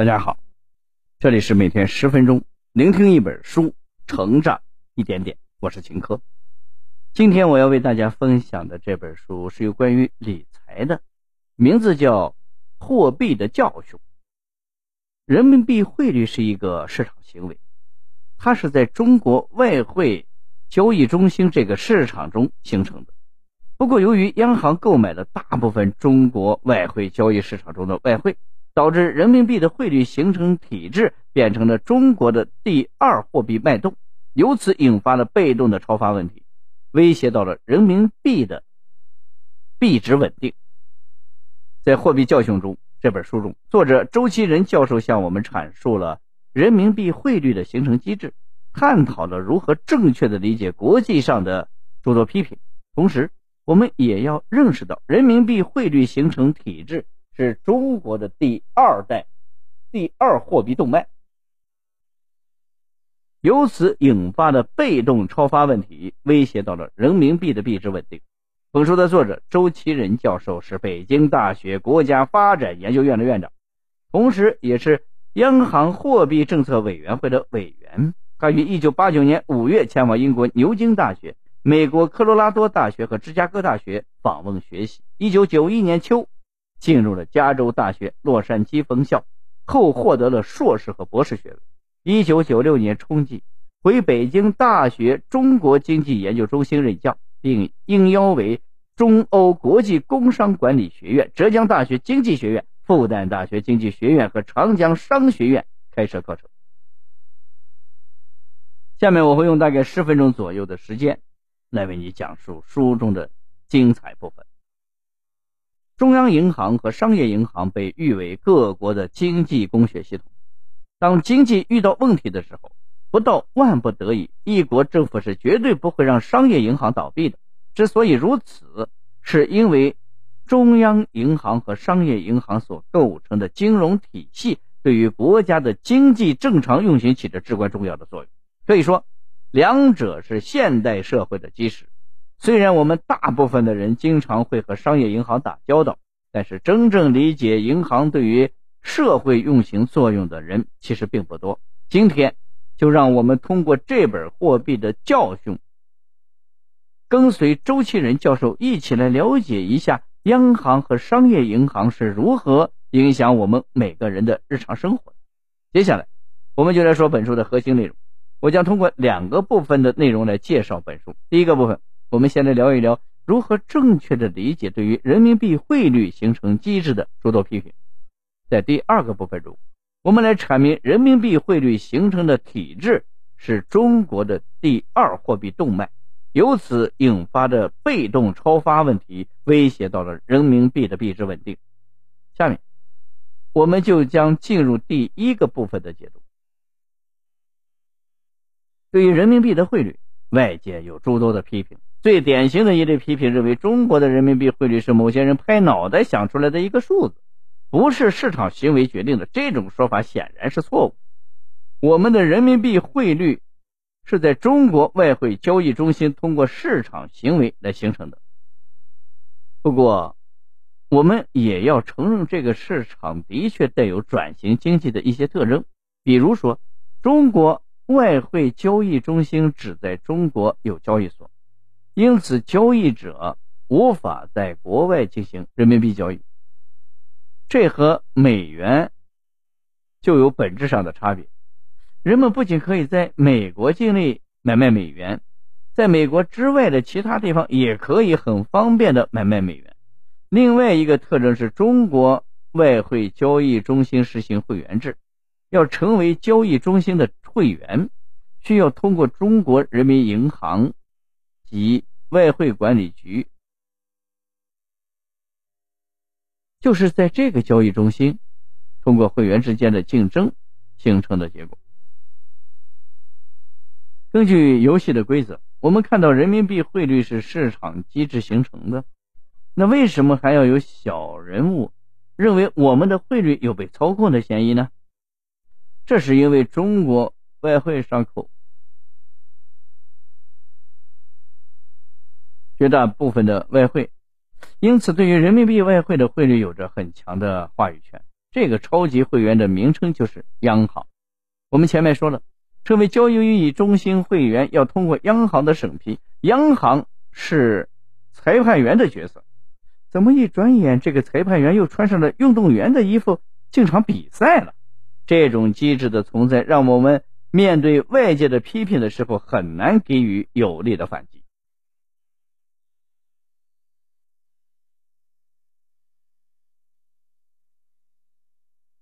大家好，这里是每天十分钟聆听一本书，成长一点点。我是秦科。今天我要为大家分享的这本书是有关于理财的，名字叫《货币的教训》。人民币汇率是一个市场行为，它是在中国外汇交易中心这个市场中形成的。不过，由于央行购买了大部分中国外汇交易市场中的外汇。导致人民币的汇率形成体制变成了中国的第二货币脉动，由此引发了被动的超发问题，威胁到了人民币的币值稳定。在《货币教训》中，这本书中，作者周其仁教授向我们阐述了人民币汇率的形成机制，探讨了如何正确的理解国际上的诸多批评。同时，我们也要认识到人民币汇率形成体制。是中国的第二代、第二货币动脉，由此引发的被动超发问题，威胁到了人民币的币值稳定。本书的作者周其仁教授是北京大学国家发展研究院的院长，同时也是央行货币政策委员会的委员。他于1989年5月前往英国牛津大学、美国科罗拉多大学和芝加哥大学访问学习。1991年秋。进入了加州大学洛杉矶分校后，获得了硕士和博士学位。一九九六年春季回北京大学中国经济研究中心任教，并应邀为中欧国际工商管理学院、浙江大学经济学院、复旦大学经济学院和长江商学院开设课程。下面我会用大概十分钟左右的时间，来为你讲述书中的精彩部分。中央银行和商业银行被誉为各国的经济工学系统。当经济遇到问题的时候，不到万不得已，一国政府是绝对不会让商业银行倒闭的。之所以如此，是因为中央银行和商业银行所构成的金融体系对于国家的经济正常运行起着至关重要的作用。可以说，两者是现代社会的基石。虽然我们大部分的人经常会和商业银行打交道，但是真正理解银行对于社会运行作用的人其实并不多。今天，就让我们通过这本货币的教训，跟随周其仁教授一起来了解一下央行和商业银行是如何影响我们每个人的日常生活。接下来，我们就来说本书的核心内容。我将通过两个部分的内容来介绍本书。第一个部分。我们先来聊一聊如何正确的理解对于人民币汇率形成机制的诸多批评。在第二个部分中，我们来阐明人民币汇率形成的体制是中国的第二货币动脉，由此引发的被动超发问题，威胁到了人民币的币值稳定。下面，我们就将进入第一个部分的解读。对于人民币的汇率，外界有诸多的批评。最典型的一类批评认为，中国的人民币汇率是某些人拍脑袋想出来的一个数字，不是市场行为决定的。这种说法显然是错误。我们的人民币汇率是在中国外汇交易中心通过市场行为来形成的。不过，我们也要承认，这个市场的确带有转型经济的一些特征。比如说，中国外汇交易中心只在中国有交易所。因此，交易者无法在国外进行人民币交易，这和美元就有本质上的差别。人们不仅可以在美国境内买卖美元，在美国之外的其他地方也可以很方便的买卖美元。另外一个特征是中国外汇交易中心实行会员制，要成为交易中心的会员，需要通过中国人民银行及。外汇管理局就是在这个交易中心，通过会员之间的竞争形成的结果。根据游戏的规则，我们看到人民币汇率是市场机制形成的。那为什么还要有小人物认为我们的汇率有被操控的嫌疑呢？这是因为中国外汇上口。绝大部分的外汇，因此对于人民币外汇的汇率有着很强的话语权。这个超级会员的名称就是央行。我们前面说了，成为交易予以中心会员要通过央行的审批，央行是裁判员的角色。怎么一转眼，这个裁判员又穿上了运动员的衣服进场比赛了？这种机制的存在，让我们面对外界的批评的时候，很难给予有力的反击。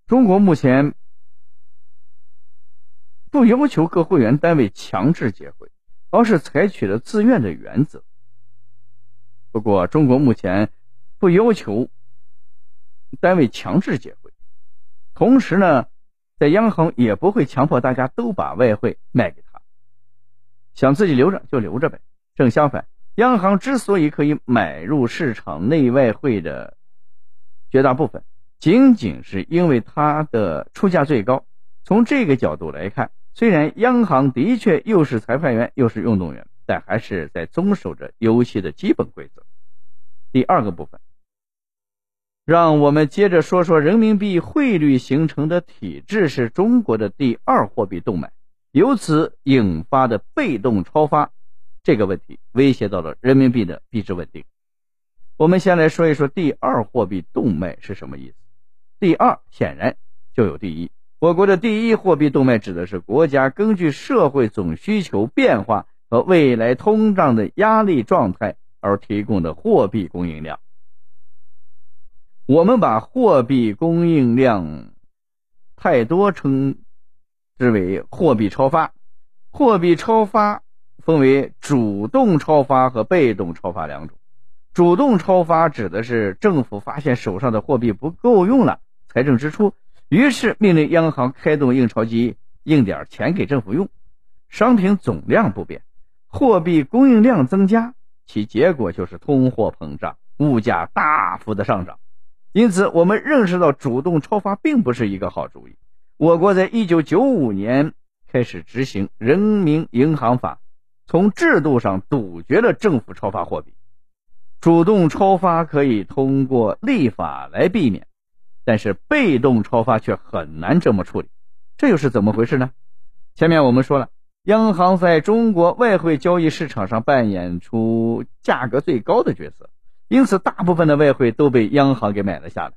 中国目前不要求各会员单位强制结汇，而是采取了自愿的原则。不过，中国目前。不要求单位强制结汇，同时呢，在央行也不会强迫大家都把外汇卖给他，想自己留着就留着呗。正相反，央行之所以可以买入市场内外汇的绝大部分，仅仅是因为它的出价最高。从这个角度来看，虽然央行的确又是裁判员又是运动员，但还是在遵守着游戏的基本规则。第二个部分。让我们接着说说人民币汇率形成的体制是中国的第二货币动脉，由此引发的被动超发这个问题，威胁到了人民币的币值稳定。我们先来说一说第二货币动脉是什么意思。第二显然就有第一，我国的第一货币动脉指的是国家根据社会总需求变化和未来通胀的压力状态而提供的货币供应量。我们把货币供应量太多称之为货币超发。货币超发分为主动超发和被动超发两种。主动超发指的是政府发现手上的货币不够用了，财政支出，于是命令央行开动印钞机印点钱给政府用，商品总量不变，货币供应量增加，其结果就是通货膨胀，物价大幅的上涨。因此，我们认识到主动超发并不是一个好主意。我国在一九九五年开始执行《人民银行法》，从制度上杜绝了政府超发货币。主动超发可以通过立法来避免，但是被动超发却很难这么处理。这又是怎么回事呢？前面我们说了，央行在中国外汇交易市场上扮演出价格最高的角色。因此，大部分的外汇都被央行给买了下来。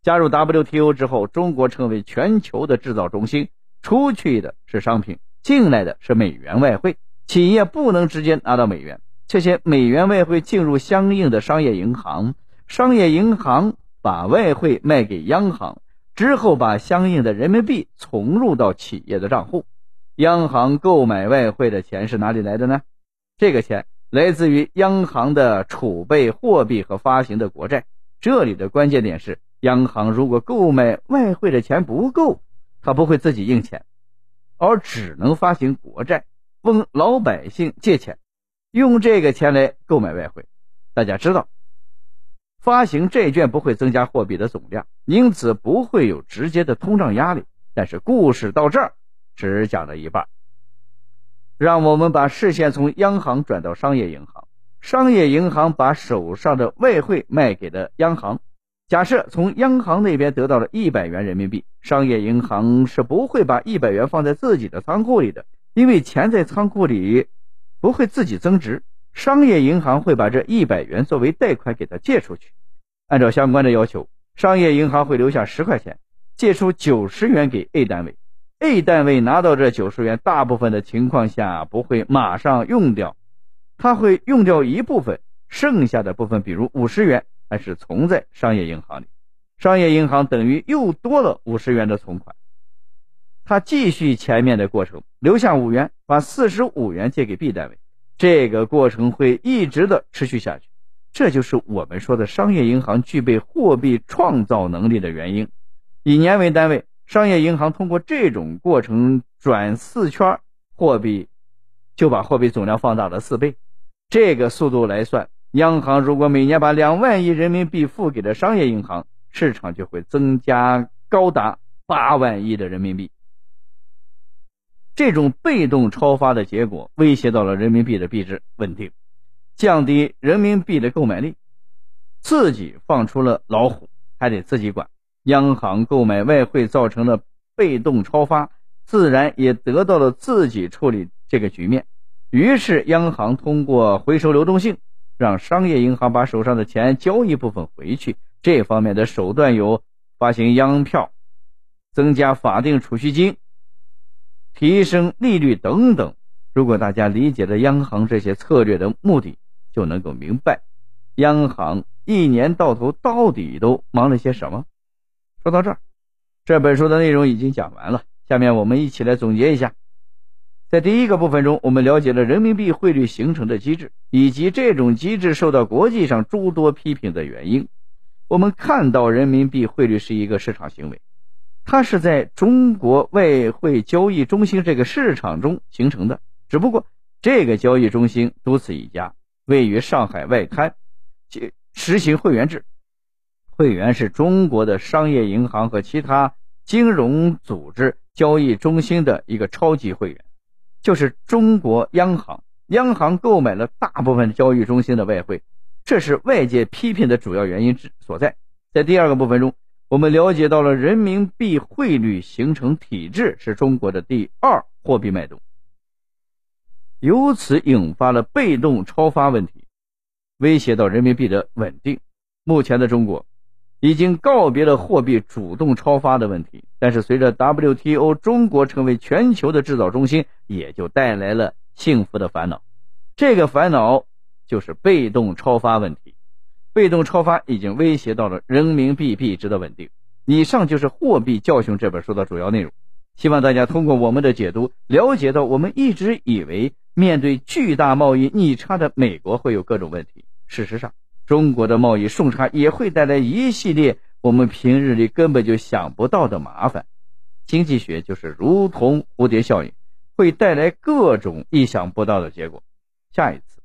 加入 WTO 之后，中国成为全球的制造中心，出去的是商品，进来的是美元外汇。企业不能直接拿到美元，这些美元外汇进入相应的商业银行，商业银行把外汇卖给央行，之后把相应的人民币存入到企业的账户。央行购买外汇的钱是哪里来的呢？这个钱。来自于央行的储备货币和发行的国债。这里的关键点是，央行如果购买外汇的钱不够，它不会自己印钱，而只能发行国债，问老百姓借钱，用这个钱来购买外汇。大家知道，发行债券不会增加货币的总量，因此不会有直接的通胀压力。但是故事到这儿只讲了一半。让我们把视线从央行转到商业银行，商业银行把手上的外汇卖给了央行。假设从央行那边得到了一百元人民币，商业银行是不会把一百元放在自己的仓库里的，因为钱在仓库里不会自己增值。商业银行会把这一百元作为贷款给他借出去。按照相关的要求，商业银行会留下十块钱，借出九十元给 A 单位。A 单位拿到这九十元，大部分的情况下不会马上用掉，他会用掉一部分，剩下的部分，比如五十元，还是存在商业银行里。商业银行等于又多了五十元的存款，他继续前面的过程，留下五元，把四十五元借给 B 单位，这个过程会一直的持续下去。这就是我们说的商业银行具备货币创造能力的原因。以年为单位。商业银行通过这种过程转四圈货币，就把货币总量放大了四倍。这个速度来算，央行如果每年把两万亿人民币付给了商业银行，市场就会增加高达八万亿的人民币。这种被动超发的结果，威胁到了人民币的币值稳定，降低人民币的购买力。自己放出了老虎，还得自己管。央行购买外汇造成的被动超发，自然也得到了自己处理这个局面。于是，央行通过回收流动性，让商业银行把手上的钱交一部分回去。这方面的手段有发行央票、增加法定储蓄金、提升利率等等。如果大家理解了央行这些策略的目的，就能够明白，央行一年到头到底都忙了些什么。说到这儿，这本书的内容已经讲完了。下面我们一起来总结一下。在第一个部分中，我们了解了人民币汇率形成的机制，以及这种机制受到国际上诸多批评的原因。我们看到，人民币汇率是一个市场行为，它是在中国外汇交易中心这个市场中形成的。只不过，这个交易中心独此一家，位于上海外滩，即实行会员制。会员是中国的商业银行和其他金融组织交易中心的一个超级会员，就是中国央行。央行购买了大部分交易中心的外汇，这是外界批评的主要原因之所在。在第二个部分中，我们了解到了人民币汇率形成体制是中国的第二货币脉动。由此引发了被动超发问题，威胁到人民币的稳定。目前的中国已经告别了货币主动超发的问题，但是随着 WTO 中国成为全球的制造中心，也就带来了幸福的烦恼。这个烦恼就是被动超发问题。被动超发已经威胁到了人民币币值的稳定。以上就是《货币教训》这本书的主要内容。希望大家通过我们的解读，了解到我们一直以为。面对巨大贸易逆差的美国会有各种问题。事实上，中国的贸易顺差也会带来一系列我们平日里根本就想不到的麻烦。经济学就是如同蝴蝶效应，会带来各种意想不到的结果。下一次，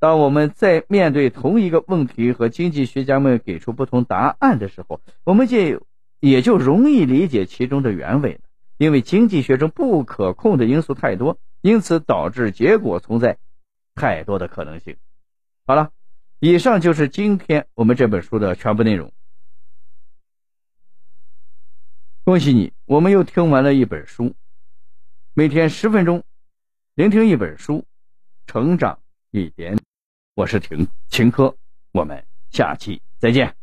当我们在面对同一个问题和经济学家们给出不同答案的时候，我们就也就容易理解其中的原委了。因为经济学中不可控的因素太多。因此导致结果存在太多的可能性。好了，以上就是今天我们这本书的全部内容。恭喜你，我们又听完了一本书。每天十分钟，聆听一本书，成长一点。我是婷秦科，我们下期再见。